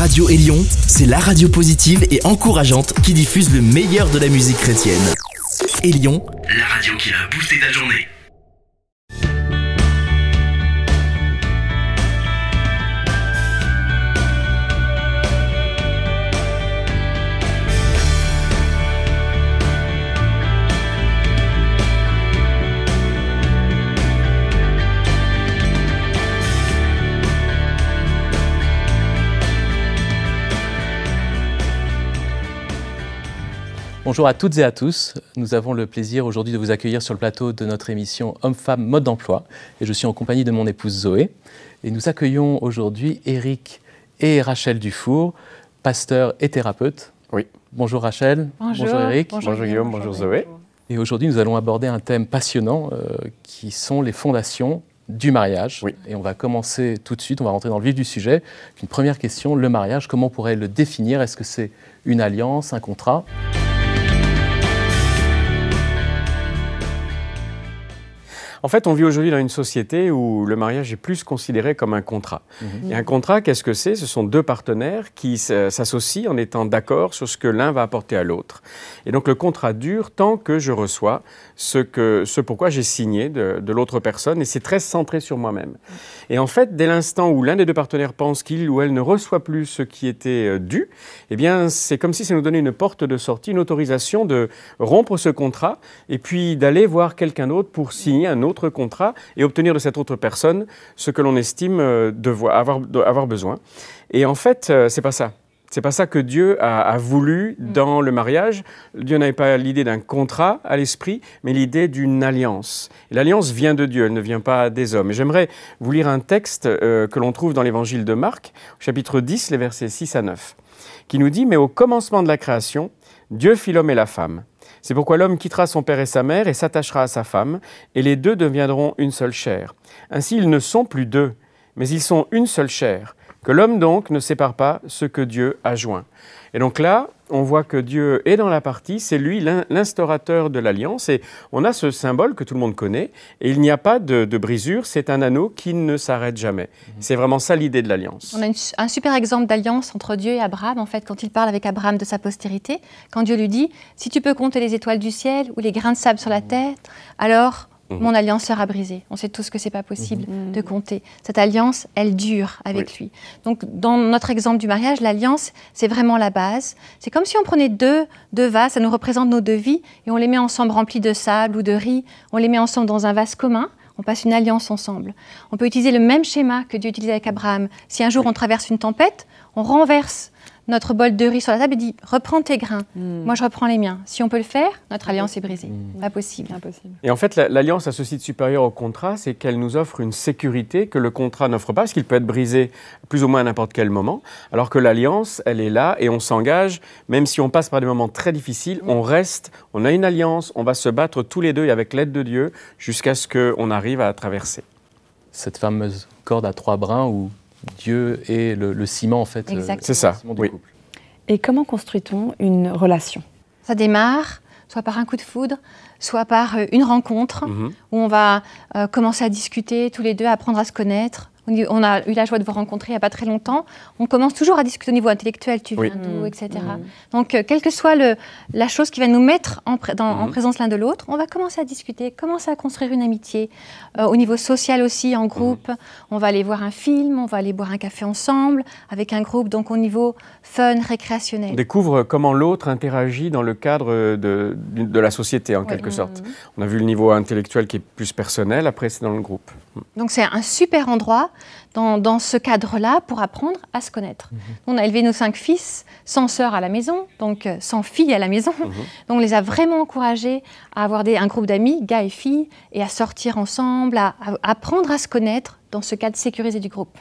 Radio Élion, c'est la radio positive et encourageante qui diffuse le meilleur de la musique chrétienne. Élion, la radio qui a boosté ta journée. Bonjour à toutes et à tous. Nous avons le plaisir aujourd'hui de vous accueillir sur le plateau de notre émission Homme-Femme Mode d'Emploi. Et je suis en compagnie de mon épouse Zoé. Et nous accueillons aujourd'hui Eric et Rachel Dufour, pasteurs et thérapeutes. Oui. Bonjour Rachel. Bonjour, Eric. Bonjour, Guillaume, bonjour, Zoé. Et aujourd'hui, nous allons aborder un thème passionnant euh, qui sont les fondations du mariage. Oui. Et on va commencer tout de suite, on va rentrer dans le vif du sujet. Une première question, le mariage, comment on pourrait le définir? Est-ce que c'est une alliance, un contrat? En fait, on vit aujourd'hui dans une société où le mariage est plus considéré comme un contrat. Mhm. Et un contrat, qu'est-ce que c'est? Ce sont deux partenaires qui s'associent en étant d'accord sur ce que l'un va apporter à l'autre. Et donc le contrat dure tant que je reçois ce, que, ce pourquoi j'ai signé de, de l'autre personne, et c'est très centré sur moi-même. Et en fait, dès l'instant où l'un des deux partenaires pense qu'il ou elle ne reçoit plus ce qui était euh, dû, eh bien, c'est comme si ça nous donnait une porte de sortie, une autorisation de rompre ce contrat, et puis d'aller voir quelqu'un d'autre pour signer un autre contrat et obtenir de cette autre personne ce que l'on estime euh, devoir, avoir, avoir besoin. Et en fait, euh, c'est pas ça. C'est pas ça que Dieu a, a voulu dans le mariage. Dieu n'avait pas l'idée d'un contrat à l'esprit, mais l'idée d'une alliance. L'alliance vient de Dieu, elle ne vient pas des hommes. Et j'aimerais vous lire un texte euh, que l'on trouve dans l'évangile de Marc, chapitre 10, les versets 6 à 9, qui nous dit Mais au commencement de la création, Dieu fit l'homme et la femme. C'est pourquoi l'homme quittera son père et sa mère et s'attachera à sa femme, et les deux deviendront une seule chair. Ainsi, ils ne sont plus deux, mais ils sont une seule chair. Que l'homme donc ne sépare pas ce que Dieu a joint. Et donc là, on voit que Dieu est dans la partie, c'est lui l'in- l'instaurateur de l'alliance, et on a ce symbole que tout le monde connaît, et il n'y a pas de, de brisure, c'est un anneau qui ne s'arrête jamais. C'est vraiment ça l'idée de l'alliance. On a une- un super exemple d'alliance entre Dieu et Abraham, en fait, quand il parle avec Abraham de sa postérité, quand Dieu lui dit Si tu peux compter les étoiles du ciel ou les grains de sable sur la terre, alors Mhm. mon alliance sera brisée. On sait tous que c'est pas possible de compter. Cette alliance, elle dure avec lui. Donc, dans notre exemple du mariage, l'alliance, c'est vraiment la base. C'est comme si on prenait deux, deux vases, ça nous représente nos deux vies, et on les met ensemble remplis de sable ou de riz, on les met ensemble dans un vase commun. On passe une alliance ensemble. On peut utiliser le même schéma que Dieu utilisait avec Abraham. Si un jour on traverse une tempête, on renverse notre bol de riz sur la table et dit reprends tes grains, moi je reprends les miens. Si on peut le faire, notre alliance est brisée. Pas possible. Impossible. Et en fait, la- l'alliance a ceci de supérieur au contrat, c'est qu'elle nous offre une sécurité que le contrat n'offre pas, parce qu'il peut être brisé plus ou moins à n'importe quel moment, alors que l'alliance, elle est là et on s'engage, même si on passe par des moments très difficiles, on reste, on a une alliance, on va se battre tous les deux et avec l'aide de Dieu jusqu'à ce qu'on arrive à traverser. Cette fameuse corde à trois brins où Dieu est le, le ciment en fait. euh. C'est ça, le ciment du oui. couple. Et comment construit-on une relation? Ça démarre soit par un coup de foudre, soit par euh, une rencontre Mhm. où on va euh, commencer à discuter tous les deux, apprendre à se connaître. On On a eu la joie de vous rencontrer il n'y a pas très longtemps. On commence toujours à discuter au niveau intellectuel, tu viens Oui. d'où, Mm. etc. Mm. Donc, euh, quelle que soit le, la chose qui va nous mettre en, pré- dans- en Mhm. présence l'un de l'autre, on va commencer à discuter, commencer à construire une amitié. Euh, au niveau social aussi, en groupe, on va aller voir un film, on va aller boire un café ensemble avec un groupe, donc au niveau fun, On récréationnel. découvre comment l'autre interagit dans le cadre de, de la société, en Oui. quelque sorte. On a vu le niveau intellectuel qui est plus personnel, après c'est dans le groupe. Donc c'est un super endroit dans, dans ce cadre-là pour apprendre à se connaître. On a élevé nos cinq fils sans sœurs à la maison, donc euh, sans filles à la maison. Donc on les a vraiment encouragés à avoir des, un groupe d'amis, gars et filles, et à sortir ensemble, à, à apprendre à se connaître dans ce cadre sécurisé du groupe.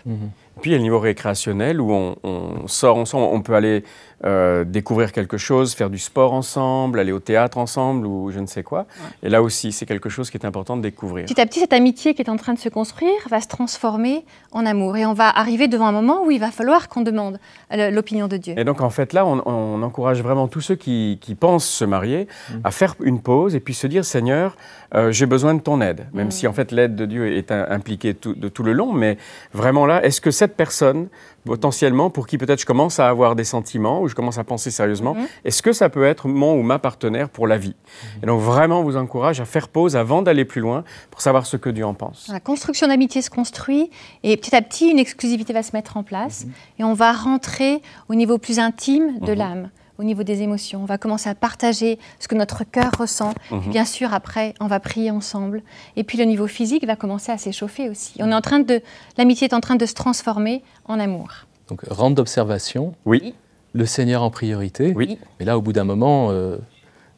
Puis il y a le niveau récréationnel où on, on sort ensemble, on peut aller euh, découvrir quelque chose, faire du sport ensemble, aller au théâtre ensemble ou je ne sais quoi. Et là aussi, c'est quelque chose qui est important de découvrir. Petit à petit, cette amitié qui est en train de se construire va se transformer en amour. Et on va arriver devant un moment où il va falloir qu'on demande euh, l'opinion de Dieu. Et donc en fait là, on, on encourage vraiment tous ceux qui, qui pensent se marier à faire une pause et puis se dire Seigneur, euh, j'ai besoin de ton aide. Même si en fait l'aide de Dieu est impliquée tout- de tout le long, mais vraiment là, est-ce que cette cette personne, potentiellement, pour qui peut-être je commence à avoir des sentiments ou je commence à penser sérieusement, mhm. est-ce que ça peut être mon ou ma partenaire pour la vie? Et donc vraiment, vous encourage à faire pause avant d'aller plus loin pour savoir ce que Dieu en pense. La construction d'amitié se construit et petit à petit, une exclusivité va se mettre en place mhm. et on va rentrer au niveau plus intime de mhm. l'âme au niveau des émotions. On va commencer à partager ce que notre cœur ressent. Mhm. Bien sûr, après, on va prier ensemble. Et puis le niveau physique va commencer à s'échauffer aussi. On est en train de, l'amitié est en train de se transformer en amour. Donc rente d'observation. Oui. Le Seigneur en priorité. Oui. Mais là, au bout d'un moment, euh,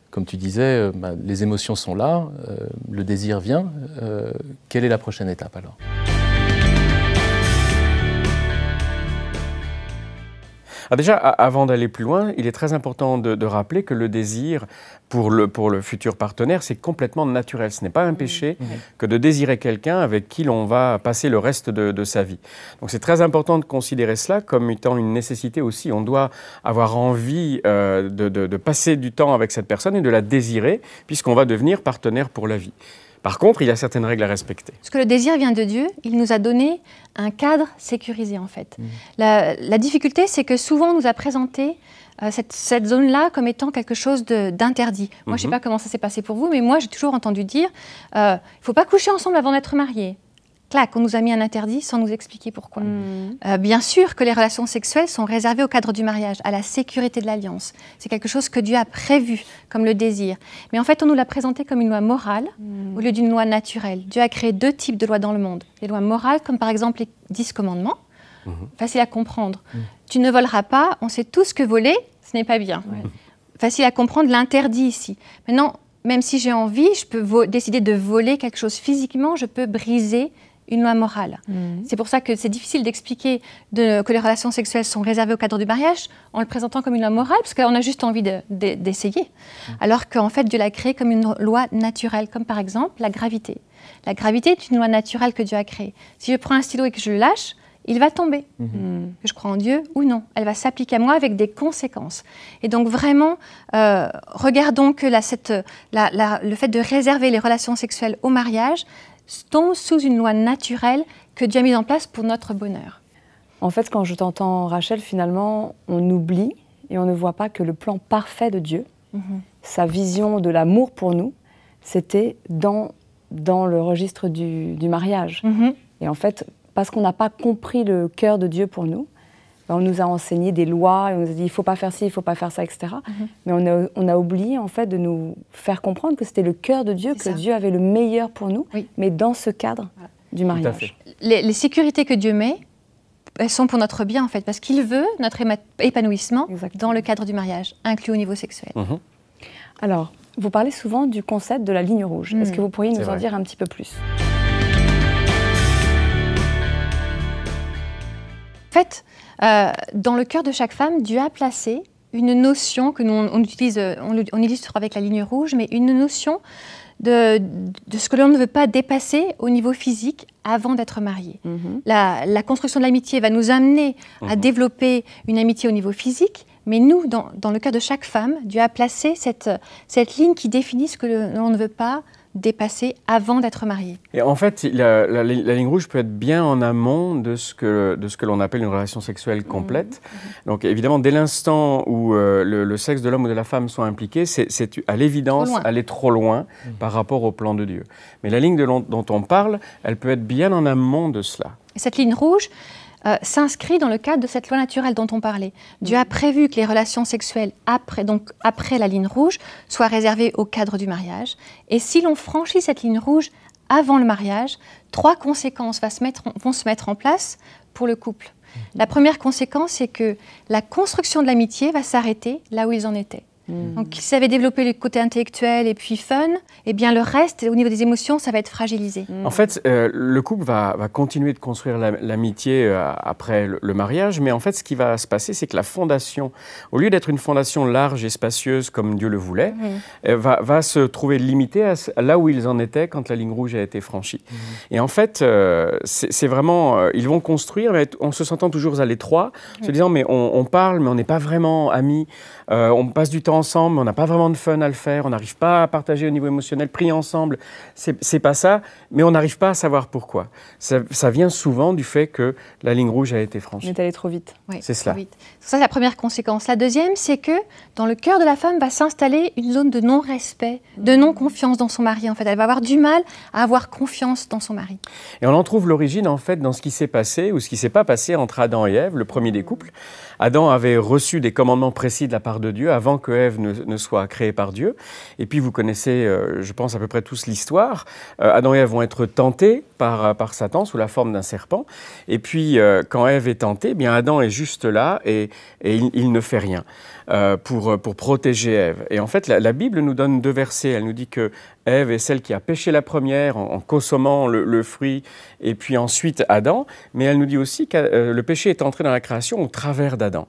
comme tu disais, euh, bah, les émotions sont là, euh, le désir vient. quelle est la prochaine étape alors? Ah, déjà, avant d'aller plus loin, il est très important de, rappeler que le désir pour le, pour le futur partenaire, c'est complètement naturel. Ce n'est pas un péché que de désirer quelqu'un avec qui l'on va passer le reste de, sa vie. Donc c'est très important de considérer cela comme étant une nécessité aussi. On doit avoir envie euh, de, de passer du temps avec cette personne et de la désirer, puisqu'on va devenir partenaire pour la vie. Par contre, il y a certaines règles à respecter. Parce que le désir vient de Dieu, il nous a donné un cadre sécurisé en fait. Mm. La, difficulté, c'est que souvent on nous a présenté euh, cette, zone-là comme étant quelque chose d'interdit. Moi, je ne sais mm-hmm. pas comment ça s'est passé pour vous, mais moi, j'ai toujours entendu dire, euh, il ne faut pas coucher ensemble avant d'être marié clac, on nous a mis un interdit sans nous expliquer pourquoi. Hmm. Euh, bien sûr que les relations sexuelles sont réservées au cadre du mariage, à la sécurité de l'alliance. C'est quelque chose que Dieu a prévu, comme le désir. Mais en fait, on nous l'a présenté comme une loi morale hmm. au lieu d'une loi naturelle. Dieu a créé deux types de lois dans le monde. Les lois morales, comme par exemple les dix commandements, mhm. facile à comprendre. Hmm. Tu ne voleras pas, on sait tous que voler, ce n'est pas bien. Facile à comprendre l'interdit ici. Maintenant, même si j'ai envie, je peux décider de voler quelque chose physiquement, je peux briser une loi morale. Mm. C'est pour ça que c'est difficile d'expliquer que les relations sexuelles sont réservées au cadre du mariage en le présentant comme une loi morale, parce qu'on a juste envie d'essayer. Mm. Alors qu'en fait, Dieu l'a créé comme une loi naturelle, comme par exemple la gravité. La gravité est une loi naturelle que Dieu a créée. Si je prends un stylo et que je le lâche, il va tomber. Mm-hmm. Que je crois en Dieu ou non. Elle va s'appliquer à moi avec des conséquences. Et donc vraiment, euh, regardons que le fait de réserver les relations sexuelles au mariage, tombe sous une loi naturelle que Dieu a mise en place pour notre bonheur. En fait, quand je t'entends, Rachel, finalement, on oublie et on ne voit pas que le plan parfait de Dieu, mhm. sa vision de l'amour pour nous, c'était dans, dans le registre du, mariage. Mhm. Et en fait, parce qu'on n'a pas compris le cœur de Dieu pour nous, on nous a enseigné des lois, et on nous a dit il faut pas faire ci, il faut pas faire ça, etc. Mhm. Mais on a, on a, oublié en fait de nous faire comprendre que c'était le cœur de Dieu, que Dieu avait le meilleur pour nous, mais dans ce cadre du mariage. Les, sécurités que Dieu met, elles sont pour notre bien en fait, parce qu'il veut notre épanouissement dans le cadre du mariage, inclus au niveau sexuel. Mhm. Alors, vous parlez souvent du concept de la ligne rouge. Est-ce hmm. que vous pourriez nous en dire un petit peu plus? En fait, euh, dans le cœur de chaque femme, Dieu a placé une notion que nous on utilise, euh, on, illustre avec la ligne rouge, mais une notion de, ce que l'on ne veut pas dépasser au niveau physique avant d'être marié. Mhm. la, construction de l'amitié va nous amener à mhm. développer une amitié au niveau physique, mais nous, dans, dans, le cas de chaque femme, Dieu a placé cette, cette ligne qui définit ce que l'on ne veut pas dépasser avant d'être marié. Et en fait, la, ligne rouge peut être bien en amont de ce que, de ce que l'on appelle une relation sexuelle complète. Mhm. Mhm. Donc évidemment, dès l'instant où euh, le, sexe de l'homme ou de la femme sont impliqués, c'est à l'évidence aller trop loin mhm. par rapport au plan de Dieu. Mais la ligne de, dont on parle, elle peut être bien en amont de cela. cette ligne rouge, euh, s'inscrit dans le cadre de cette loi naturelle dont on parlait. Dieu a prévu que les relations sexuelles après, donc après la ligne rouge soient réservées au cadre du mariage. Et si l'on franchit cette ligne rouge avant le mariage, trois conséquences se mettre, vont se mettre en place pour le couple. La première conséquence, c'est que la construction de l'amitié va s'arrêter là où ils en étaient. Hmm. Donc, s'ils avaient développé le côté intellectuel et puis fun, eh bien, le reste, au niveau des émotions, ça va être fragilisé. Hmm. En fait, euh, le couple va, continuer de construire l'amitié euh, après le, mariage, mais en fait, ce qui va se passer, c'est que la fondation, au lieu d'être une fondation large et spacieuse comme Dieu le voulait, hmm. va, se trouver limitée à, là où ils en étaient quand la ligne rouge a été franchie. Et en fait, euh, c'est vraiment, ils vont construire, mais en se sentant toujours à l'étroit, se disant, mais on, on parle, mais on n'est pas vraiment amis, on passe du temps ensemble, on n'a pas vraiment de fun à le faire, on n'arrive pas à partager au niveau émotionnel, prier ensemble, c'est pas ça, mais on n'arrive pas à savoir pourquoi. Ça, vient souvent du fait que la ligne rouge a été franchie. On est allé trop vite. Oui, c'est cela. Ça, c'est la première conséquence. La deuxième, c'est que dans le cœur de la femme va s'installer une zone de non-respect, de non-confiance dans son mari. En fait, elle va avoir du mal à avoir confiance dans son mari. Et on en trouve l'origine en fait dans ce qui s'est passé ou ce qui s'est pas passé entre Adam et Ève, le premier des couples. Adam avait reçu des commandements précis de la part de Dieu avant que Ne, soit créée par Dieu. Et puis vous connaissez, euh, je pense à peu près tous l'histoire. Euh, Adam et Ève vont être tentés par, euh, par Satan sous la forme d'un serpent. Et puis quand Ève est tentée, eh bien Adam est juste là et, il, ne fait rien. pour protéger Ève. Et en fait, la, Bible nous donne deux versets. Elle nous dit que Ève est celle qui a péché la première en, consommant le, fruit, et puis ensuite Adam. Mais elle nous dit aussi que le péché est entré dans la création au travers d'Adam.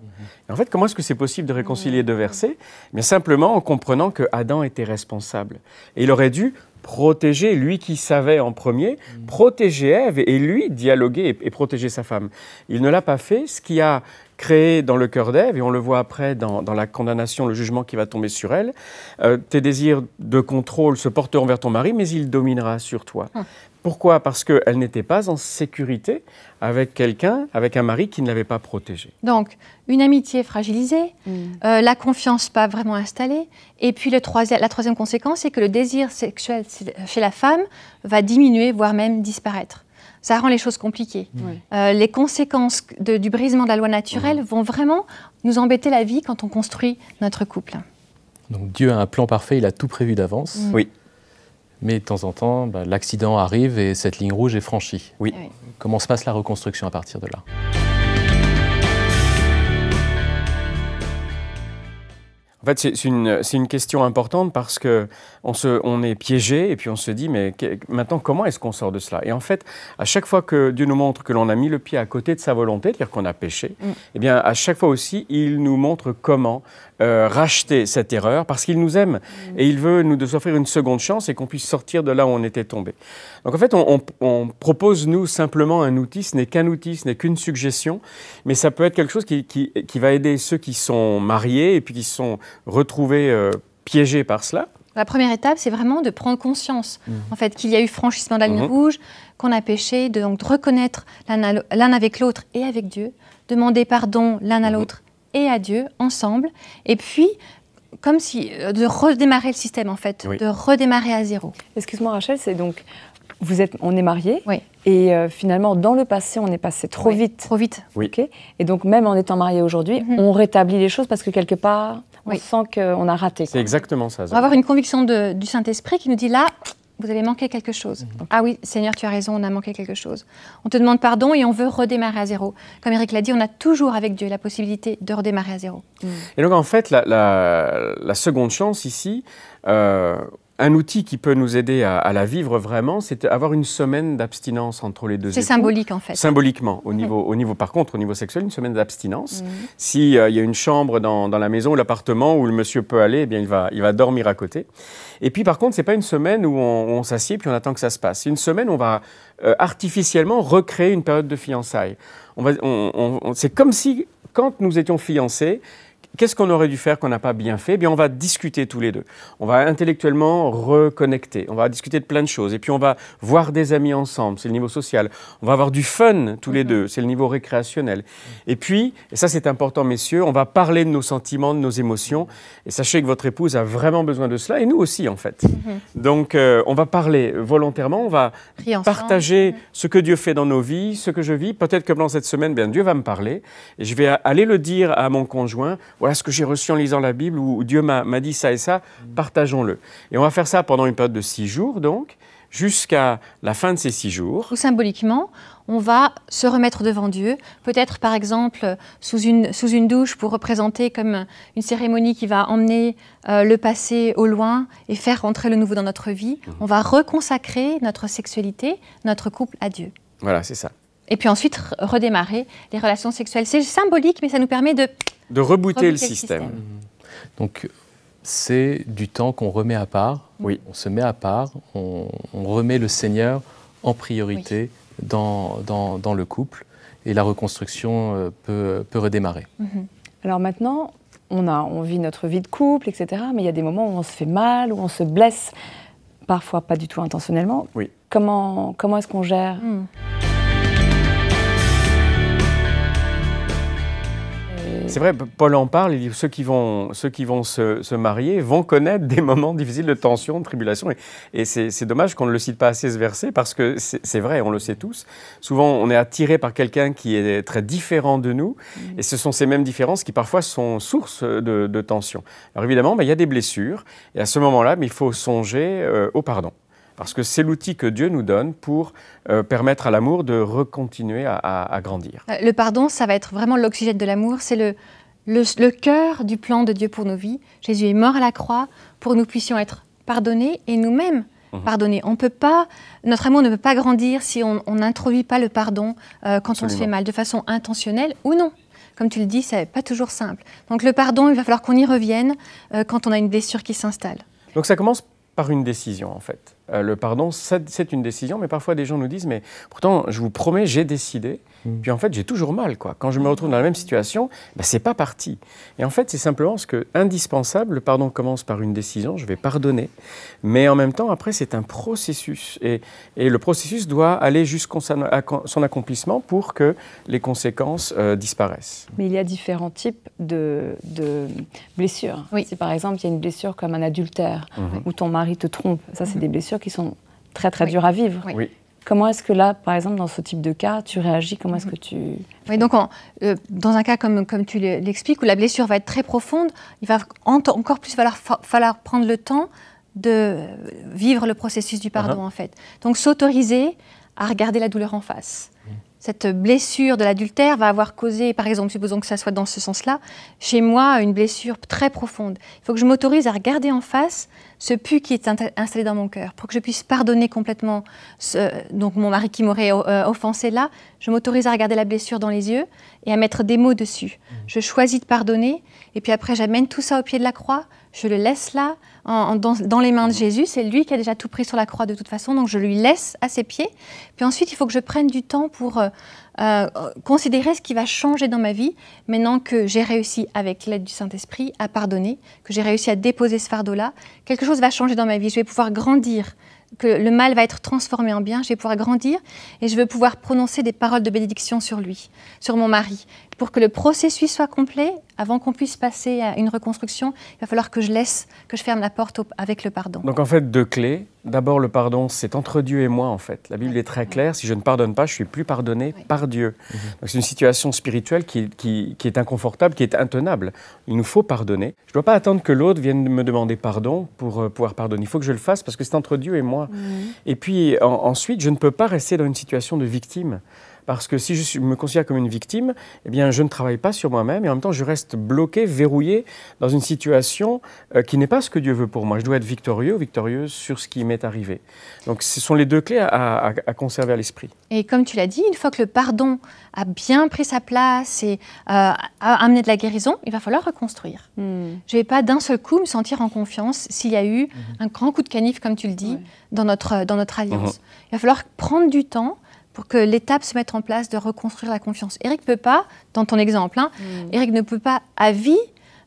En fait, comment est-ce que c'est possible de réconcilier deux versets? Mais simplement en comprenant que Adam était responsable. Et il aurait dû protéger, lui qui savait en premier, protéger Ève et lui dialoguer et, protéger sa femme. Il ne l'a pas fait, ce qui a créé dans le cœur d'Ève, et on le voit après dans, la condamnation, le jugement qui va tomber sur elle, euh, tes désirs de contrôle se porteront vers ton mari, mais il dominera sur toi. Hum. Pourquoi? Parce qu'elle n'était pas en sécurité avec quelqu'un, avec un mari qui ne l'avait pas protégée. Donc, une amitié fragilisée, mm. euh, la confiance pas vraiment installée, et puis le la troisième conséquence, c'est que le désir sexuel chez la femme va diminuer, voire même disparaître. Ça rend les choses compliquées. Euh, les conséquences du brisement de la loi naturelle mm. vont vraiment nous embêter la vie quand on construit notre couple. Donc Dieu a un plan parfait, il a tout prévu d'avance. Oui. Mais de temps en temps, bah, l'accident arrive et cette ligne rouge est franchie. Oui. Comment se passe la reconstruction à partir de là? En fait, c'est une, une, question importante parce qu'on on est piégé et puis on se dit, mais maintenant, comment est-ce qu'on sort de cela? Et en fait, à chaque fois que Dieu nous montre que l'on a mis le pied à côté de sa volonté, c'est-à-dire qu'on a péché, mm. eh bien, à chaque fois aussi, il nous montre comment euh, racheter cette erreur parce qu'il nous aime mm. et il veut nous offrir une seconde chance et qu'on puisse sortir de là où on était tombé. Donc en fait, on, propose nous simplement un outil, ce n'est qu'un outil, ce n'est qu'une suggestion, mais ça peut être quelque chose qui, qui, va aider ceux qui sont mariés et puis qui sont retrouvés euh, piégés par cela. La première étape, c'est vraiment de prendre conscience, mm. en fait, qu'il y a eu franchissement de la ligne mm-hmm. rouge, qu'on a péché, de, donc de reconnaître l'un avec l'autre et avec Dieu, demander pardon l'un à mm-hmm. l'autre et à Dieu ensemble. Et puis, comme si euh, de redémarrer le système en fait, de redémarrer à zéro. Excuse-moi Rachel, c'est donc vous êtes, on est mariés. Oui. Et euh, finalement, dans le passé, on est passé trop vite. Trop vite. Oui. Et donc, même en étant mariés aujourd'hui, mhm. on rétablit les choses parce que quelque part, on sent qu'on a raté. C'est exactement ça. On va avoir une conviction du Saint-Esprit qui nous dit là, vous avez manqué quelque chose. Mhm. Ah oui, Seigneur, tu as raison, on a manqué quelque chose. On te demande pardon et on veut redémarrer à zéro. Comme Eric l'a dit, on a toujours avec Dieu la possibilité de redémarrer à zéro. Et donc en fait, la, seconde chance ici, euh, un outil qui peut nous aider à, la vivre vraiment, c'est avoir une semaine d'abstinence entre les deux C'est symbolique en fait. Symboliquement, au niveau, au niveau, par contre, au niveau sexuel, une semaine d'abstinence. Mhm. S'il euh, y a une chambre dans, la maison ou l'appartement où le monsieur peut aller, eh bien, il va, il va dormir à côté. Et puis par contre, c'est pas une semaine où on, s'assied puis on attend que ça se passe. C'est une semaine où on va euh, artificiellement recréer une période de fiançailles. On va, c'est comme si, quand nous étions fiancés, Qu'est-ce qu'on aurait dû faire qu'on n'a pas bien fait? Eh bien, On va discuter tous les deux. On va intellectuellement reconnecter. On va discuter de plein de choses. Et puis, on va voir des amis ensemble. C'est le niveau social. On va avoir du fun tous les mhm. deux. C'est le niveau récréationnel. Et puis, et ça c'est important, messieurs, on va parler de nos sentiments, de nos émotions. Et sachez que votre épouse a vraiment besoin de cela. Et nous aussi, en fait. Mhm. Donc, euh, on va parler volontairement. On va partager mhm. ce que Dieu fait dans nos vies, ce que je vis. Peut-être que pendant cette semaine, bien, Dieu va me parler. Et je vais aller le dire à mon conjoint voilà ce que j'ai reçu en lisant la Bible, où Dieu m'a dit ça et ça, partageons-le. Et on va faire ça pendant une période de six jours, donc, jusqu'à la fin de ces six jours. Ou symboliquement, on va se remettre devant Dieu, peut-être par exemple sous une, sous une douche pour représenter comme une cérémonie qui va emmener euh, le passé au loin et faire rentrer le nouveau dans notre vie. Mhm. On va reconsacrer notre sexualité, notre couple à Dieu. Voilà, c'est ça. Et puis ensuite redémarrer les relations sexuelles. C'est symbolique, mais ça nous permet de de rebooter le, système. Mhm. Donc, c'est du temps qu'on remet à part. Oui. On se met à part, on, remet le Seigneur en priorité dans, dans, le couple et la reconstruction euh, peut, peut redémarrer. Mhm. Alors maintenant, on, a, on vit notre vie de couple, etc. Mais il y a des moments où on se fait mal, où on se blesse, parfois pas du tout intentionnellement. Oui. Comment, comment est-ce qu'on gère? Hmm. C'est vrai, Paul en parle, il dit ceux qui vont, ceux qui vont se, se marier vont connaître des moments difficiles de tension, de tribulation. Et, et c'est dommage qu'on ne le cite pas assez ce verset parce que c'est vrai, on le sait tous. Souvent, on est attiré par quelqu'un qui est très différent de nous et ce sont ces mêmes différences qui parfois sont source de, de tension. Alors évidemment, ben, il y a des blessures et à ce moment-là, ben, il faut songer euh, au pardon. Parce que c'est l'outil que Dieu nous donne pour euh, permettre à l'amour de recontinuer à, à- à grandir. Euh, Le pardon, ça va être vraiment l'oxygène de l'amour. C'est le, le, le cœur du plan de Dieu pour nos vies. Jésus est mort à la croix pour que nous puissions être pardonnés et nous-mêmes Mhm. pardonnés. On peut pas, notre amour ne peut pas grandir si on n'introduit pas le pardon euh, quand on se fait mal, de façon intentionnelle ou non. Comme tu le dis, c'est pas toujours simple. Donc le pardon, il va falloir qu'on y revienne euh, quand on a une blessure qui s'installe. Donc ça commence par une décision en fait. Euh, le pardon, c'est c'est une décision, mais parfois des gens nous disent, mais pourtant, je vous promets, j'ai décidé, puis en fait, j'ai toujours mal. Quoi. Quand je me retrouve dans la même situation, ben, c'est pas parti. Et en fait, c'est simplement ce que, indispensable, le pardon commence par une décision, je vais pardonner, mais en même temps, après, c'est un processus. Et, et le processus doit aller jusqu'à son accomplissement pour que les conséquences euh, disparaissent. Mais il y a différents types de, de blessures. Oui. Si par exemple il y a une blessure comme un adultère, Mhm. où ton mari te trompe, ça c'est des blessures qui sont très très Oui. dures à vivre. Oui. Comment est-ce que là, par exemple, dans ce type de cas, tu réagis? Comment est-ce que tu... Oui, donc en- euh, dans un cas comme, comme tu le- l'expliques, où la blessure va être très profonde, il va en- encore plus falloir, fa- falloir prendre le temps de vivre le processus du pardon, en fait. Donc s'autoriser à regarder la douleur en face. Cette blessure de l'adultère va avoir causé, par exemple, supposons que ça soit dans ce sens-là, chez moi, une blessure très profonde. Il faut que je m'autorise à regarder en face ce pu qui est installé dans mon cœur, pour que je puisse pardonner complètement ce- donc mon mari qui m'aurait euh, offensé là. Je m'autorise à regarder la blessure dans les yeux et à mettre des mots dessus. Je choisis de pardonner et puis après j'amène tout ça au pied de la croix. Je le laisse là, en- en- dans, dans les mains de Jésus. C'est lui qui a déjà tout pris sur la croix de toute façon, donc je lui laisse à ses pieds. Puis ensuite, il faut que je prenne du temps pour euh, euh, considérer ce qui va changer dans ma vie maintenant que j'ai réussi, avec l'aide du Saint-Esprit, à pardonner, que j'ai réussi à déposer ce fardeau-là. Quelque chose va changer dans ma vie. Je vais pouvoir grandir que le mal va être transformé en bien, je vais pouvoir grandir et je vais pouvoir prononcer des paroles de bénédiction sur lui, sur mon mari. Pour que le processus soit complet, avant qu'on puisse passer à une reconstruction, il va falloir que je laisse, que je ferme la porte au- avec le pardon. Donc en fait, deux clés. D'abord, le pardon, c'est entre Dieu et moi, en fait. La Bible est très claire. Si je ne pardonne pas, je suis plus pardonné Oui. par Dieu. Donc c'est une situation spirituelle qui, qui- qui est inconfortable, qui est intenable. Il nous faut pardonner. Je ne dois pas attendre que l'autre vienne me demander pardon pour euh, pouvoir pardonner. Il faut que je le fasse parce que c'est entre Dieu et moi. Et puis en- ensuite, je ne peux pas rester dans une situation de victime. Parce que si je me considère comme une victime, eh bien, je ne travaille pas sur moi-même et en même temps, je reste bloqué, verrouillé dans une situation euh, qui n'est pas ce que Dieu veut pour moi. Je dois être victorieux ou victorieuse sur ce qui m'est arrivé. Donc, ce sont les deux clés à, à- à conserver à l'esprit. Et comme tu l'as dit, une fois que le pardon a bien pris sa place et euh, a amené de la guérison, il va falloir reconstruire. Hmm. Je ne vais pas d'un seul coup me sentir en confiance s'il y a eu un grand coup de canif, comme tu le dis, Ouais. dans, notre, dans notre alliance. Il va falloir prendre du temps pour que l'étape se mette en place de reconstruire la confiance. Eric ne peut pas, dans ton exemple, hein, Eric ne peut pas à vie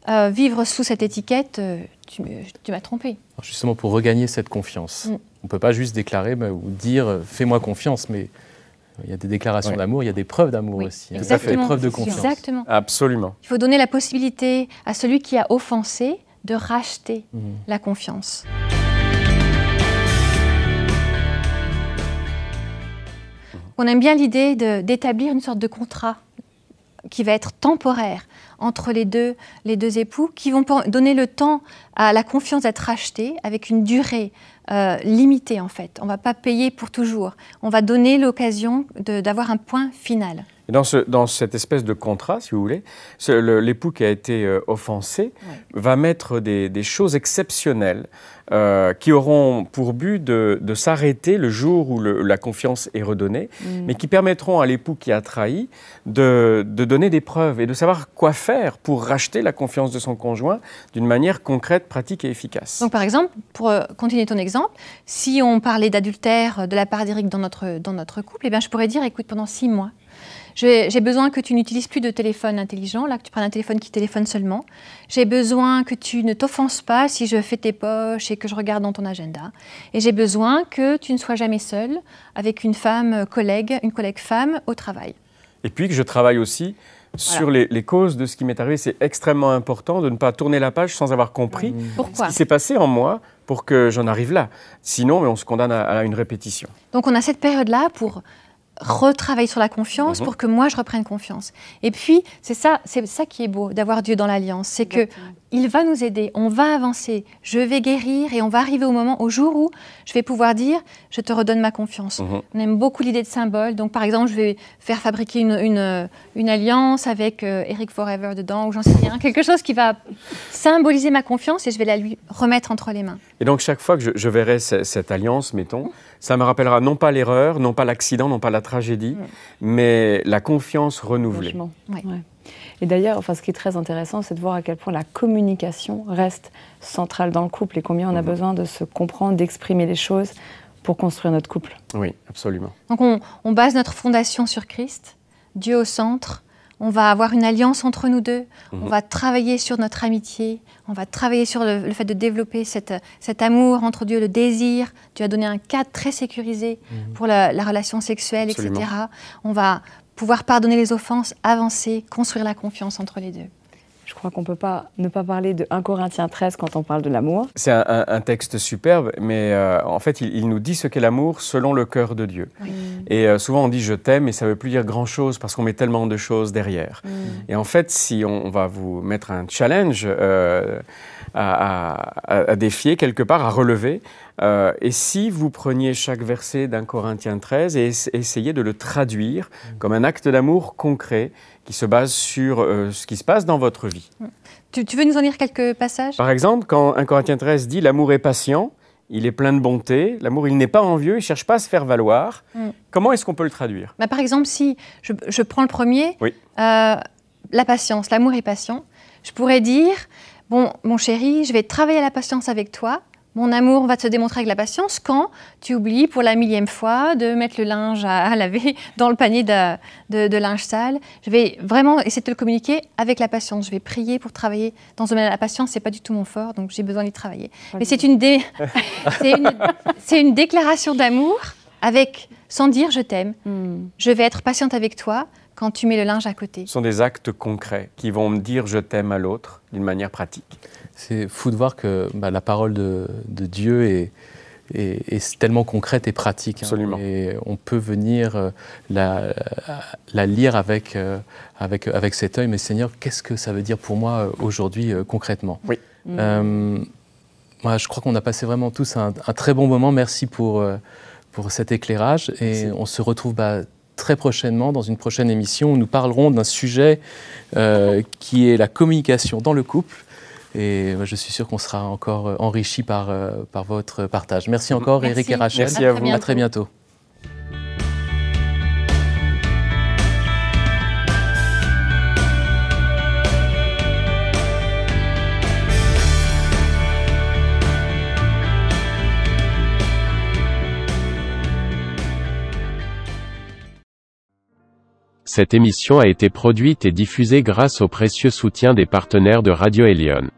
euh, vivre sous cette étiquette euh, tu, m'as trompé. Alors, justement, pour regagner cette confiance, Mm. on ne peut pas juste déclarer bah, ou dire euh, fais-moi confiance, mais il y a des déclarations Oui. d'amour, il y a des preuves d'amour Oui, aussi, hein, des exactement. preuves de confiance. Exactement. Absolument. Il faut donner la possibilité à celui qui a offensé de racheter Mhm. la confiance. On aime bien l'idée d'établir une sorte de contrat qui va être temporaire entre les deux, époux, qui vont donner le temps à la confiance d'être rachetée avec une durée euh, limitée en fait. On ne va pas payer pour toujours. On va donner l'occasion d'avoir un point final. Et dans, ce, dans cette espèce de contrat, si vous voulez, l'époux qui a été euh, offensé va mettre des, des choses exceptionnelles euh, qui auront pour but de, de s'arrêter le jour où le- la confiance est redonnée, Hmm. mais qui permettront à l'époux qui a trahi de, de donner des preuves et de savoir quoi faire pour racheter la confiance de son conjoint d'une manière concrète, pratique et efficace. Donc, par exemple, pour euh, continuer ton exemple, si on parlait d'adultère de la part d'Éric dans notre, dans notre couple, eh bien, je pourrais dire, écoute, pendant six mois, J'ai besoin que tu n'utilises plus de téléphone intelligent, là, que tu prennes un téléphone qui téléphone seulement. J'ai besoin que tu ne t'offenses pas si je fais tes poches et que je regarde dans ton agenda. Et j'ai besoin que tu ne sois jamais seul avec une femme collègue, une collègue femme au travail. Et puis que je travaille aussi sur les, causes de ce qui m'est arrivé. C'est extrêmement important de ne pas tourner la page sans avoir compris ce qui s'est passé en moi pour que j'en arrive là. Sinon, on se condamne à une répétition. Donc on a cette période-là pour retravailler sur la confiance mhm. pour que moi je reprenne confiance. Et puis c'est ça, c'est ça qui est beau d'avoir Dieu dans l'alliance, c'est que il va nous aider, on va avancer, je vais guérir et on va arriver au moment, au jour où je vais pouvoir dire, je te redonne ma confiance. Mhm. On aime beaucoup l'idée de symbole, donc par exemple je vais faire fabriquer une, une, alliance avec euh, Eric Forever dedans ou j'en sais rien, quelque chose qui va symboliser ma confiance et je vais la lui remettre entre les mains. Et donc chaque fois que je, verrai cette alliance, mettons, ça me rappellera non pas l'erreur, non pas l'accident, non pas la tragédie, mais la confiance renouvelée. Et d'ailleurs, enfin, ce qui est très intéressant, c'est de voir à quel point la communication reste centrale dans le couple et combien on a mhm. besoin de se comprendre, d'exprimer les choses pour construire notre couple. Oui, absolument. Donc on, on base notre fondation sur Christ, Dieu au centre, on va avoir une alliance entre nous deux, on mhm. va travailler sur notre amitié, on va travailler sur le, fait de développer cet amour entre Dieu, le désir. Dieu a donné un cadre très sécurisé mhm. pour la, relation sexuelle, etc. On va pouvoir pardonner les offenses, avancer, construire la confiance entre les deux. Je crois qu'on ne peut pas ne pas parler de 1 Corinthiens 13 quand on parle de l'amour. C'est un, texte superbe, mais euh, en fait, il, nous dit ce qu'est l'amour selon le cœur de Dieu. Et euh, souvent, on dit je t'aime, et ça ne veut plus dire grand-chose parce qu'on met tellement de choses derrière. Mm. Et en fait, si on, va vous mettre un challenge euh, à, défier quelque part, à relever, et si vous preniez chaque verset d'un Corinthiens 13 et essayez de le traduire mm. comme un acte d'amour concret, qui se base sur euh, ce qui se passe dans votre vie. Tu, veux nous en lire quelques passages? Par exemple, quand 1 Corinthiens 13 dit l'amour est patient, il est plein de bonté, l'amour il n'est pas envieux, il ne cherche pas à se faire valoir. Mm. Comment est-ce qu'on peut le traduire? Bah, Par exemple, si je, prends le premier, oui. Euh, la patience, l'amour est patient, je pourrais dire, bon, mon chéri, je vais travailler à la patience avec toi, mon amour va te démontrer avec la patience quand tu oublies pour la millième fois de mettre le linge à, laver dans le panier de, linge sale. Je vais vraiment essayer de te le communiquer avec la patience. Je vais prier pour travailler dans ce domaine. La patience, c'est pas du tout mon fort, donc j'ai besoin d'y travailler. Mais c'est une, une, déclaration d'amour avec, sans dire je t'aime. Hmm. Je vais être patiente avec toi quand tu mets le linge à côté. Ce sont des actes concrets qui vont me dire je t'aime à l'autre d'une manière pratique. C'est fou de voir que bah, la parole de, Dieu est, est, tellement concrète et pratique. Hein. Absolument. Et on peut venir euh, la, la, lire avec, euh, avec, avec cet œil, mais Seigneur, qu'est-ce que ça veut dire pour moi euh, aujourd'hui concrètement? Oui. moi, je crois qu'on a passé vraiment tous un, très bon moment. Merci pour, pour cet éclairage. Et on se retrouve bah, très prochainement dans une prochaine émission où nous parlerons d'un sujet qui est la communication dans le couple. Et je suis sûr qu'on sera encore euh, enrichi par, euh, par votre partage. Merci encore, Eric et Rachel. Merci à vous. À très bientôt. Cette émission a été produite et diffusée grâce au précieux soutien des partenaires de Radio Elion.